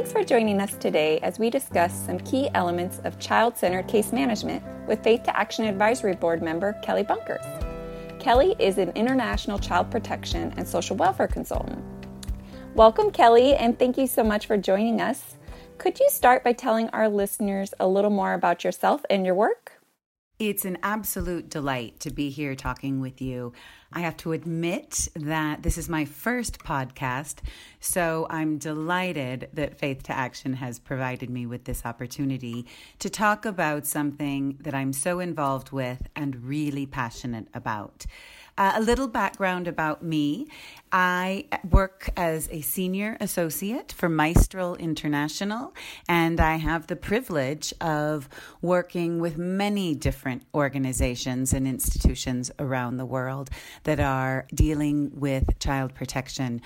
Thanks for joining us today as we discuss some key elements of child centered case management with Faith to Action Advisory Board member Kelley Bunkers. Kelley is an international child protection and social welfare consultant. Welcome, Kelley, and thank you so much for joining us. Could you start by telling our listeners a little more about yourself and your work? It's an absolute delight to be here talking with you. I have to admit that this is my first podcast, so I'm delighted that Faith to Action has provided me with this opportunity to talk about something that I'm so involved with and really passionate about. Uh, a little background about me. I work as a senior associate for Maestral International, and I have the privilege of working with many different organizations and institutions around the world that are dealing with child protection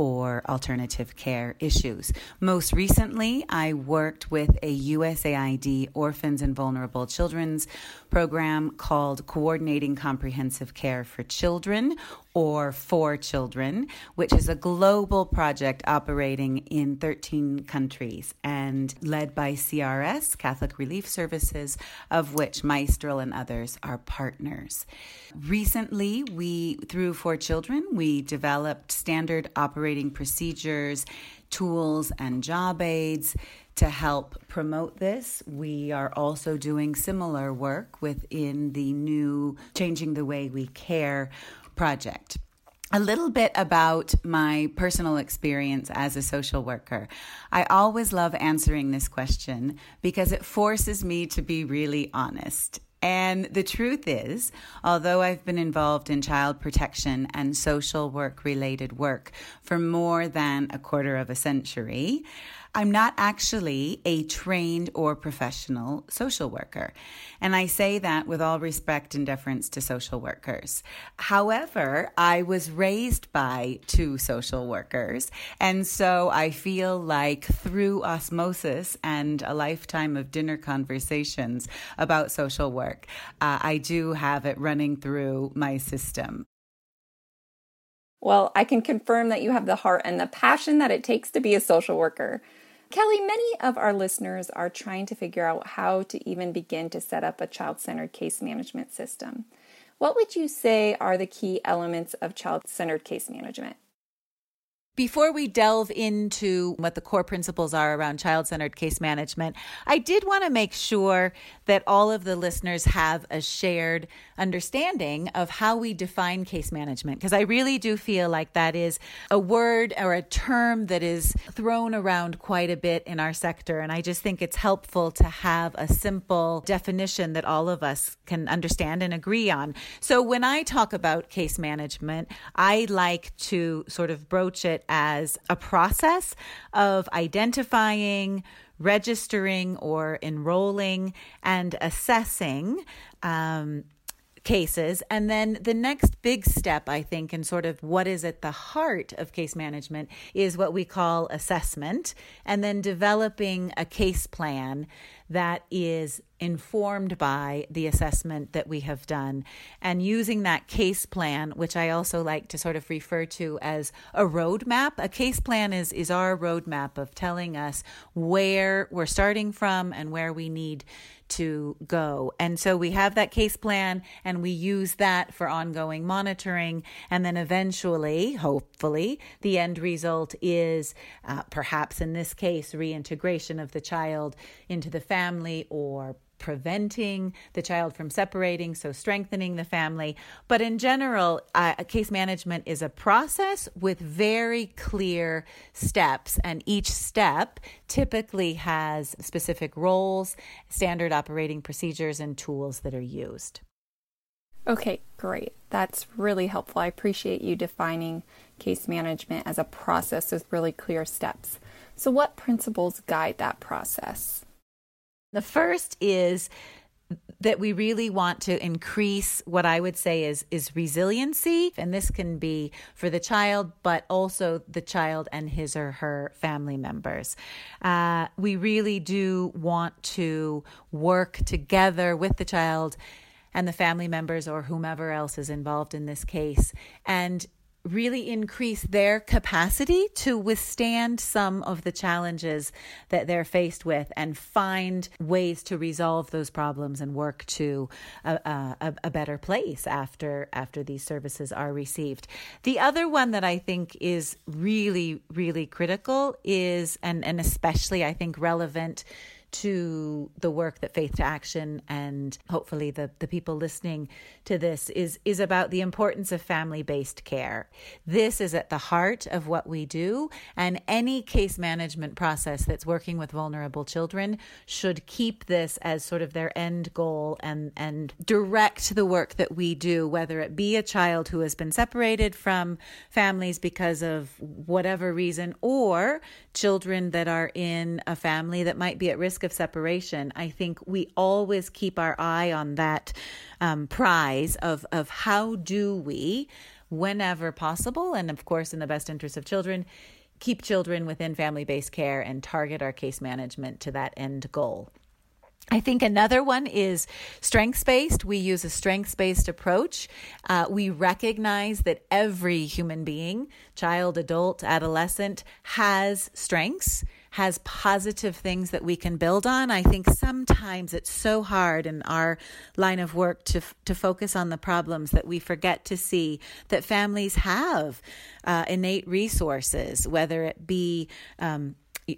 or alternative care issues. Most recently, I worked with a USAID Orphans and Vulnerable Children's program called Coordinating Comprehensive Care for Children or 4Children, which is a global project operating in 13 countries and led by CRS, Catholic Relief Services, of which Maestral and others are partners. Recently, we, through 4Children, we developed standard operating procedures, tools, and job aids to help promote this. We are also doing similar work within the new Changing the Way We Care project a little bit about my personal experience as a social worker. I always love answering this question because it forces me to be really honest. And the truth is, although I've been involved in child protection and social work related work for more than a quarter of a century, I'm not actually a trained or professional social worker. And I say that with all respect and deference to social workers. However, I was raised by two social workers. And so I feel like through osmosis and a lifetime of dinner conversations about social work, uh, I do have it running through my system. Well, I can confirm that you have the heart and the passion that it takes to be a social worker. Kelley, many of our listeners are trying to figure out how to even begin to set up a child centered case management system. What would you say are the key elements of child centered case management? Before we delve into what the core principles are around child centered case management, I did want to make sure that all of the listeners have a shared understanding of how we define case management, because I really do feel like that is a word or a term that is thrown around quite a bit in our sector. And I just think it's helpful to have a simple definition that all of us can understand and agree on. So when I talk about case management, I like to sort of broach it as a process of identifying, registering, or enrolling and assessing. Um, cases. And then the next big step, I think, and sort of what is at the heart of case management is what we call assessment, and then developing a case plan that is informed by the assessment that we have done and using that case plan which i also like to sort of refer to as a roadmap a case plan is is our roadmap of telling us where we're starting from and where we need to go. And so we have that case plan and we use that for ongoing monitoring. And then eventually, hopefully, the end result is uh, perhaps in this case, reintegration of the child into the family or preventing the child from separating, so strengthening the family. But in general, uh, case management is a process with very clear steps, and each step typically has specific roles, standard operating procedures, and tools that are used. Okay, great. That's really helpful. I appreciate you defining case management as a process with really clear steps. So, what principles guide that process? The first is that we really want to increase what I would say is is resiliency and this can be for the child but also the child and his or her family members. Uh, we really do want to work together with the child and the family members or whomever else is involved in this case and really increase their capacity to withstand some of the challenges that they're faced with and find ways to resolve those problems and work to a, a, a, better place after after these services are received. The other one that I think is really really critical is and and especially I think relevant to the work that Faith to Action and hopefully the, the people listening to this is is about the importance of family-based care. This is at the heart of what we do and any case management process that's working with vulnerable children should keep this as sort of their end goal and and direct the work that we do whether it be a child who has been separated from families because of whatever reason or children that are in a family that might be at risk of separation, I think we always keep our eye on that um, prize of, of how do we, whenever possible, and of course in the best interest of children, keep children within family based care and target our case management to that end goal. I think another one is strengths based. We use a strengths based approach. Uh, we recognize that every human being, child, adult, adolescent, has strengths, has positive things that we can build on. I think sometimes it's so hard in our line of work to, to focus on the problems that we forget to see that families have uh, innate resources, whether it be um,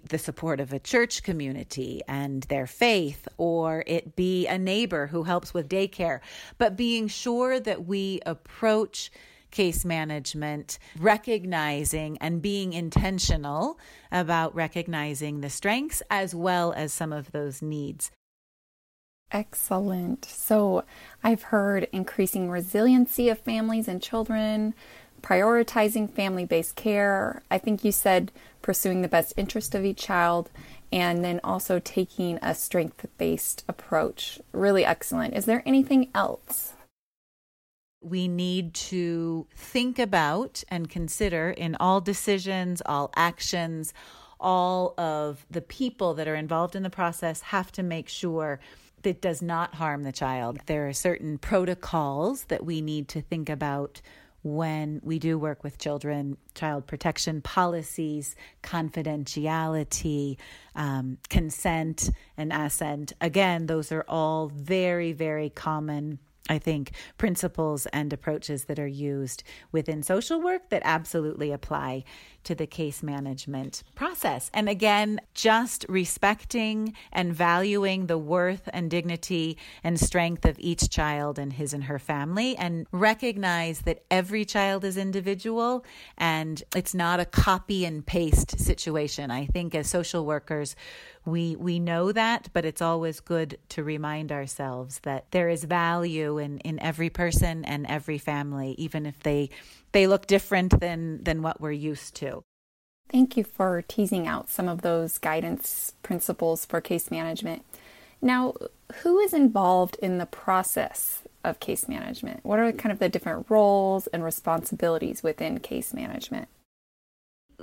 the support of a church community and their faith, or it be a neighbor who helps with daycare, but being sure that we approach case management, recognizing and being intentional about recognizing the strengths as well as some of those needs. Excellent. So, I've heard increasing resiliency of families and children, prioritizing family based care. I think you said pursuing the best interest of each child, and then also taking a strength based approach. Really excellent. Is there anything else? We need to think about and consider in all decisions, all actions, all of the people that are involved in the process have to make sure that does not harm the child. There are certain protocols that we need to think about when we do work with children, child protection policies, confidentiality, um, consent, and assent. Again, those are all very, very common I think, principles and approaches that are used within social work that absolutely apply to the case management process. And again, just respecting and valuing the worth and dignity and strength of each child and his and her family, and recognize that every child is individual and it's not a copy and paste situation. I think as social workers, we we know that but it's always good to remind ourselves that there is value in in every person and every family even if they they look different than than what we're used to. Thank you for teasing out some of those guidance principles for case management. Now, who is involved in the process of case management? What are kind of the different roles and responsibilities within case management?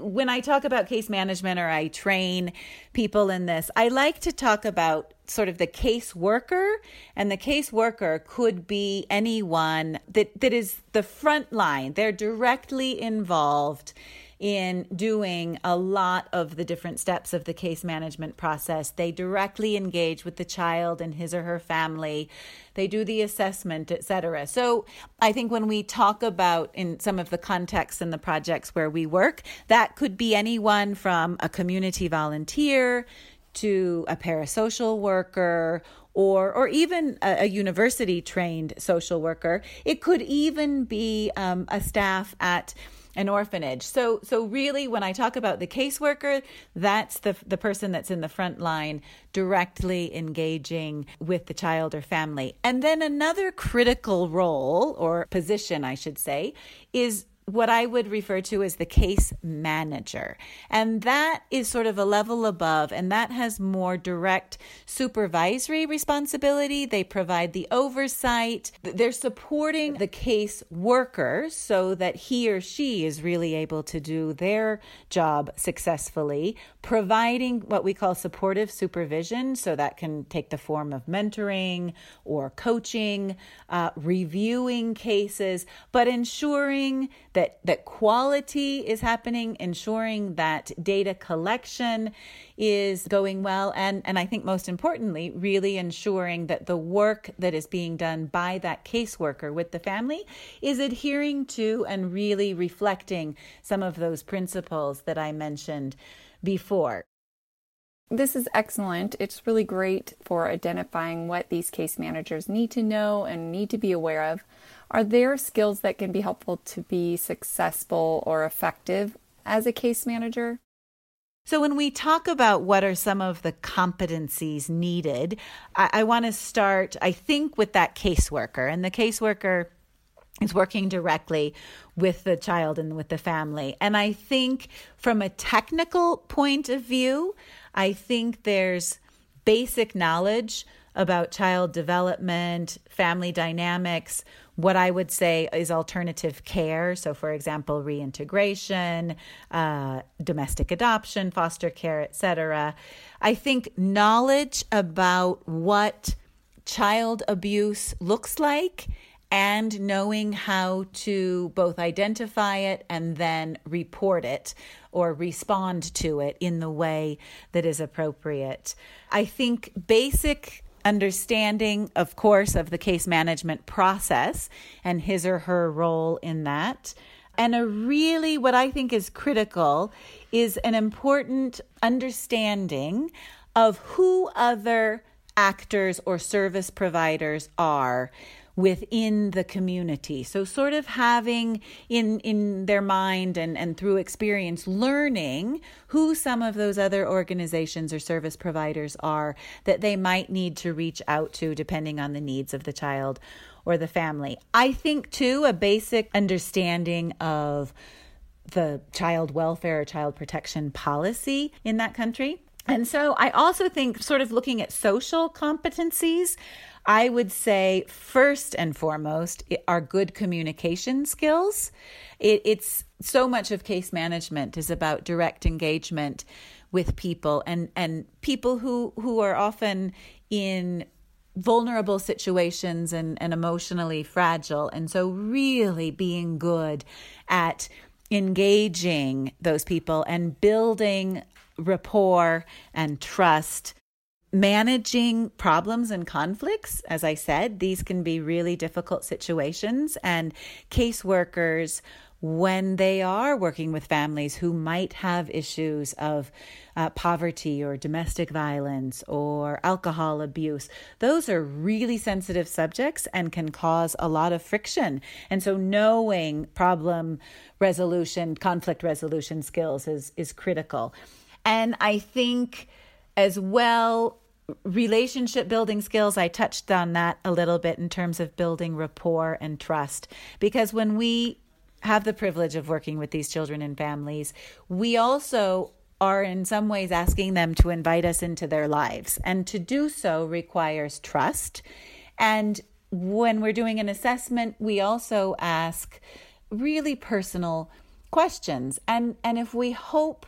When I talk about case management or I train people in this, I like to talk about sort of the case worker and the case worker could be anyone that that is the front line. They're directly involved in doing a lot of the different steps of the case management process. They directly engage with the child and his or her family. They do the assessment, etc. So I think when we talk about in some of the contexts and the projects where we work, that could be anyone from a community volunteer to a parasocial worker or or even a, a university trained social worker. It could even be um, a staff at an orphanage. So so really when I talk about the caseworker, that's the the person that's in the front line directly engaging with the child or family. And then another critical role or position I should say is what I would refer to as the case manager. And that is sort of a level above, and that has more direct supervisory responsibility. They provide the oversight, they're supporting the case worker so that he or she is really able to do their job successfully, providing what we call supportive supervision. So that can take the form of mentoring or coaching, uh, reviewing cases, but ensuring that that that quality is happening, ensuring that data collection is going well, and and I think most importantly, really ensuring that the work that is being done by that caseworker with the family is adhering to and really reflecting some of those principles that I mentioned before. This is excellent. It's really great for identifying what these case managers need to know and need to be aware of. Are there skills that can be helpful to be successful or effective as a case manager? So, when we talk about what are some of the competencies needed, I, I want to start, I think, with that caseworker. And the caseworker is working directly with the child and with the family. And I think, from a technical point of view, I think there's basic knowledge about child development, family dynamics, what I would say is alternative care. So, for example, reintegration, uh, domestic adoption, foster care, etc. I think knowledge about what child abuse looks like and knowing how to both identify it and then report it or respond to it in the way that is appropriate. I think basic understanding, of course, of the case management process and his or her role in that. And a really, what I think is critical is an important understanding of who other actors or service providers are within the community. So sort of having in in their mind and and through experience learning who some of those other organizations or service providers are that they might need to reach out to depending on the needs of the child or the family. I think too a basic understanding of the child welfare or child protection policy in that country. And so I also think, sort of looking at social competencies, I would say first and foremost are good communication skills. It, it's so much of case management is about direct engagement with people and and people who who are often in vulnerable situations and, and emotionally fragile and so really being good at engaging those people and building rapport and trust managing problems and conflicts, as I said, these can be really difficult situations. And caseworkers, when they are working with families who might have issues of uh, poverty or domestic violence or alcohol abuse, those are really sensitive subjects and can cause a lot of friction. And so, knowing problem resolution, conflict resolution skills is, is critical. And I think as well relationship building skills i touched on that a little bit in terms of building rapport and trust. Because when we have the privilege of working with these children and families we also are in some ways asking them to invite us into their lives. And to do so requires trust. And when we're doing an assessment we also ask really personal questions. And and if we hope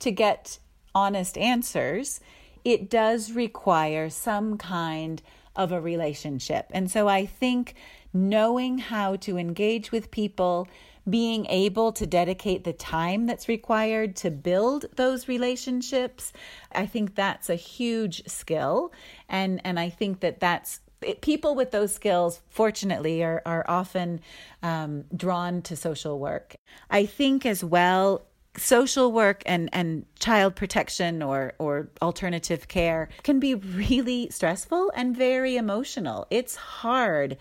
to get honest answers, it does require some kind of a relationship. And so I think knowing how to engage with people, being able to dedicate the time that's required to build those relationships, I think that's a huge skill. And, and I think that that's it, people with those skills, fortunately, are, are often um, drawn to social work. I think as well, social work and, and child protection or, or alternative care can be really stressful and very emotional. It's hard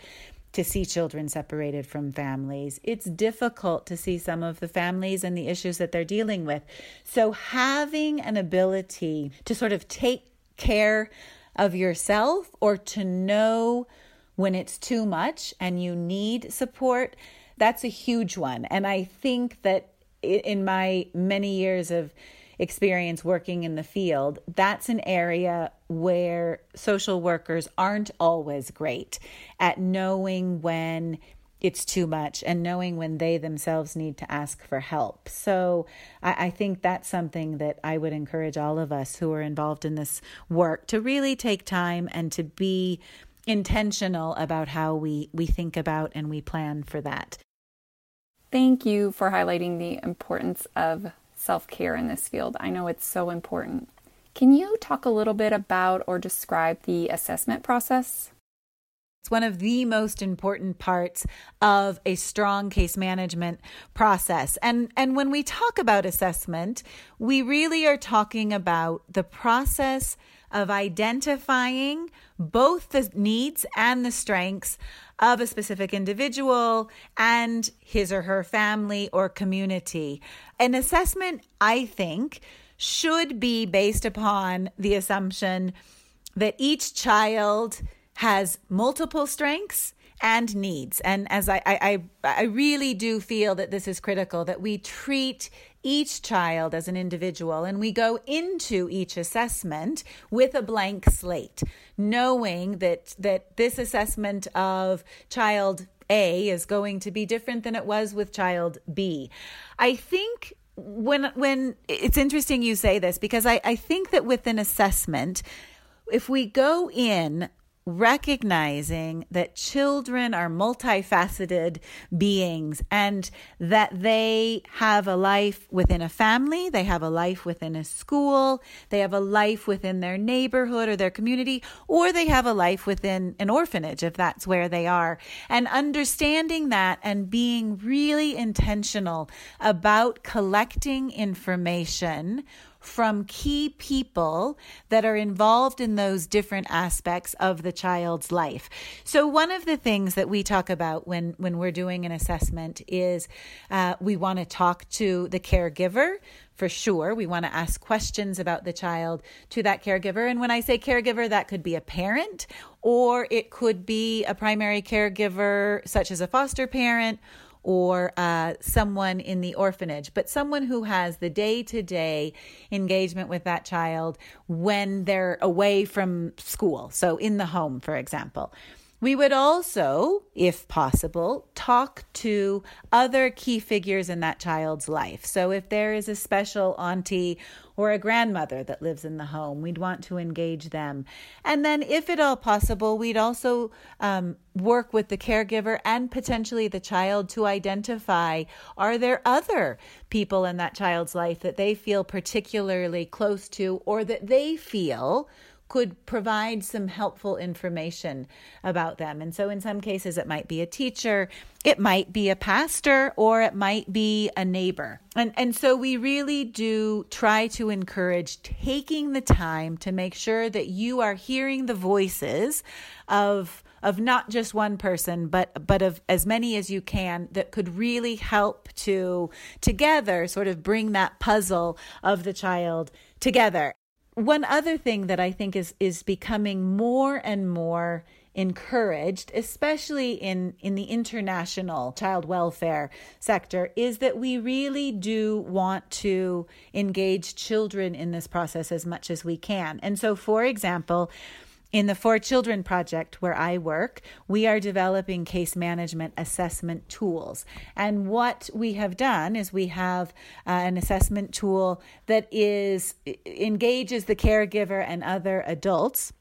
to see children separated from families. It's difficult to see some of the families and the issues that they're dealing with. So, having an ability to sort of take care of yourself or to know when it's too much and you need support, that's a huge one. And I think that in my many years of experience working in the field, that's an area where social workers aren't always great at knowing when it's too much and knowing when they themselves need to ask for help. So I, I, think that's something that I would encourage all of us who are involved in this work to really take time and to be intentional about how we, we think about and we plan for that. Thank you for highlighting the importance of self care in this field. I know it's so important. Can you talk a little bit about or describe the assessment process? It's one of the most important parts of a strong case management process. And, and when we talk about assessment, we really are talking about the process of identifying both the needs and the strengths of a specific individual and his or her family or community. An assessment, I think, should be based upon the assumption that each child has multiple strengths and needs. And as I, I, I really do feel that this is critical that we treat each child as an individual and we go into each assessment with a blank slate, knowing that that this assessment of child A is going to be different than it was with child B. I think when when it's interesting you say this because I, I think that with an assessment, if we go in recognizing that children are multifaceted beings and that they have a life within a family, they have a life within a school, they have a life within their neighborhood or their community, or they have a life within an orphanage if that's where they are. And understanding that and being really intentional about collecting information from key people that are involved in those different aspects of the child's life. So, one of the things that we talk about when, when we're doing an assessment is uh, we want to talk to the caregiver for sure. We want to ask questions about the child to that caregiver. And when I say caregiver, that could be a parent or it could be a primary caregiver, such as a foster parent or uh, someone in the orphanage, but someone who has the day to day engagement with that child when they're away from school. So, in the home, for example. We would also, if possible, talk to other key figures in that child's life. So, if there is a special auntie or a grandmother that lives in the home, we'd want to engage them. And then, if at all possible, we'd also um, work with the caregiver and potentially the child to identify are there other people in that child's life that they feel particularly close to or that they feel could provide some helpful information about them. And so, in some cases, it might be a teacher, it might be a pastor, or it might be a neighbor. And, and so, we really do try to encourage taking the time to make sure that you are hearing the voices of of not just one person but but of as many as you can that could really help to together sort of bring that puzzle of the child together one other thing that I think is is becoming more and more encouraged especially in in the international child welfare sector is that we really do want to engage children in this process as much as we can. And so for example in the 4Children project where I work, we are developing case management assessment tools. And what we have done is we have uh, an assessment tool that is engages the caregiver and other adults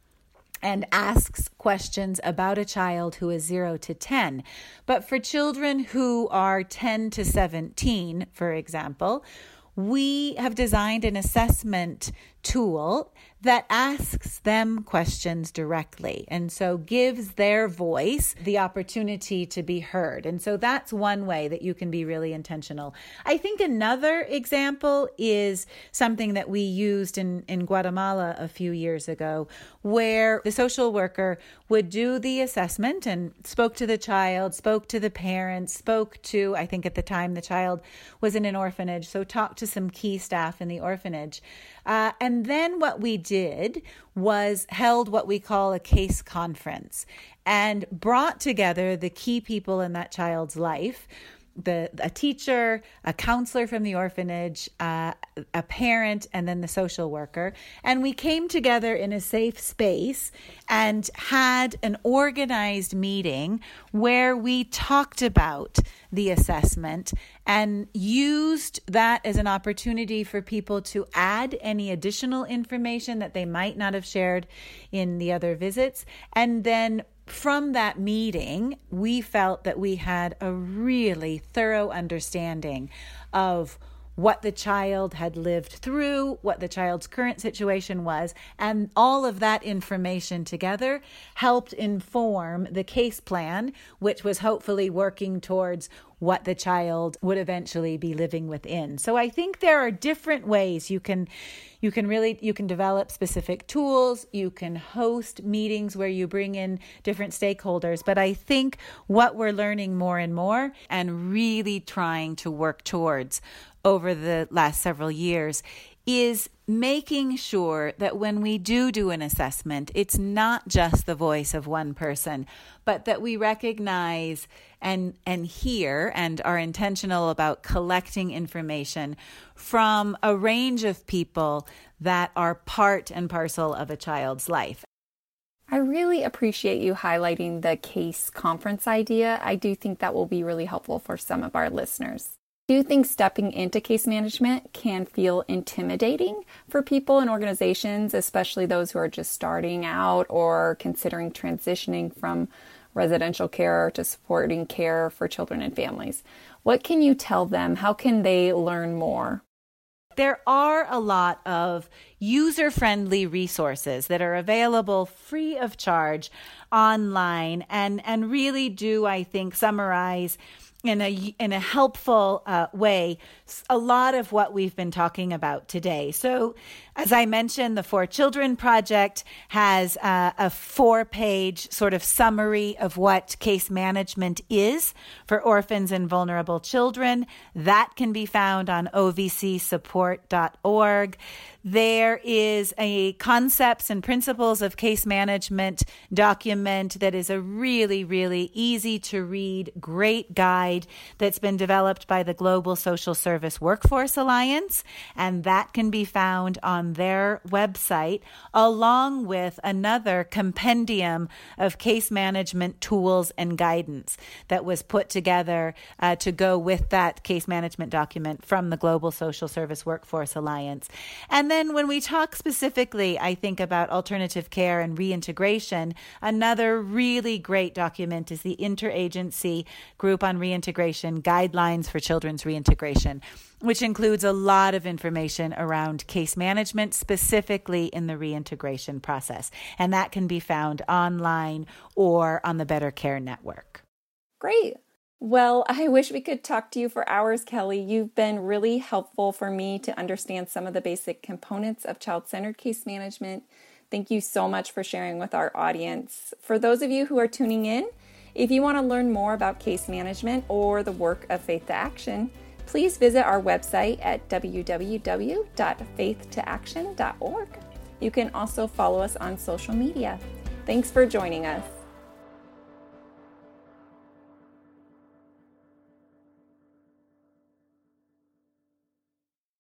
and asks questions about a child who is 0 to 10. But for children who are 10 to 17, for example, we have designed an assessment tool that asks them questions directly and so gives their voice the opportunity to be heard. And so that's one way that you can be really intentional. I think another example is something that we used in, in Guatemala a few years ago, where the social worker would do the assessment and spoke to the child, spoke to the parents, spoke to, I think at the time the child was in an orphanage, so talked to some key staff in the orphanage. Uh, and then what we did was held what we call a case conference and brought together the key people in that child's life the a teacher, a counselor from the orphanage, uh, a parent, and then the social worker. And we came together in a safe space and had an organized meeting where we talked about the assessment and used that as an opportunity for people to add any additional information that they might not have shared in the other visits and then from that meeting, we felt that we had a really thorough understanding of what the child had lived through, what the child's current situation was, and all of that information together helped inform the case plan, which was hopefully working towards what the child would eventually be living within. So I think there are different ways you can you can really you can develop specific tools, you can host meetings where you bring in different stakeholders, but I think what we're learning more and more and really trying to work towards over the last several years is making sure that when we do do an assessment, it's not just the voice of one person, but that we recognize and and hear and are intentional about collecting information from a range of people that are part and parcel of a child's life. I really appreciate you highlighting the case conference idea. I do think that will be really helpful for some of our listeners. Do you think stepping into case management can feel intimidating for people and organizations, especially those who are just starting out or considering transitioning from residential care to supporting care for children and families? What can you tell them? How can they learn more? There are a lot of user friendly resources that are available free of charge online and, and really do, I think, summarize in a in a helpful uh, way a lot of what we've been talking about today. So, as I mentioned, the 4Children Project has uh, a four page sort of summary of what case management is for orphans and vulnerable children. That can be found on ovcsupport.org. There is a concepts and principles of case management document that is a really, really easy to read, great guide that's been developed by the Global Social Service Workforce Alliance. And that can be found on their website, along with another compendium of case management tools and guidance that was put together uh, to go with that case management document from the Global Social Service Workforce Alliance. And then when we talk specifically, I think about alternative care and reintegration, another really great document is the Interagency Group on Reintegration Guidelines for Children's Reintegration, which includes a lot of information around case specifically in the reintegration process. And that can be found online or on the Better Care Network. Great. Well, I wish we could talk to you for hours, Kelley. You've been really helpful for me to understand some of the basic components of child centered case management. Thank you so much for sharing with our audience. For those of you who are tuning in, if you want to learn more about case management or the work of Faith to Action, please visit our website at www.faithtoaction.org. You can also follow us on social media. Thanks for joining us.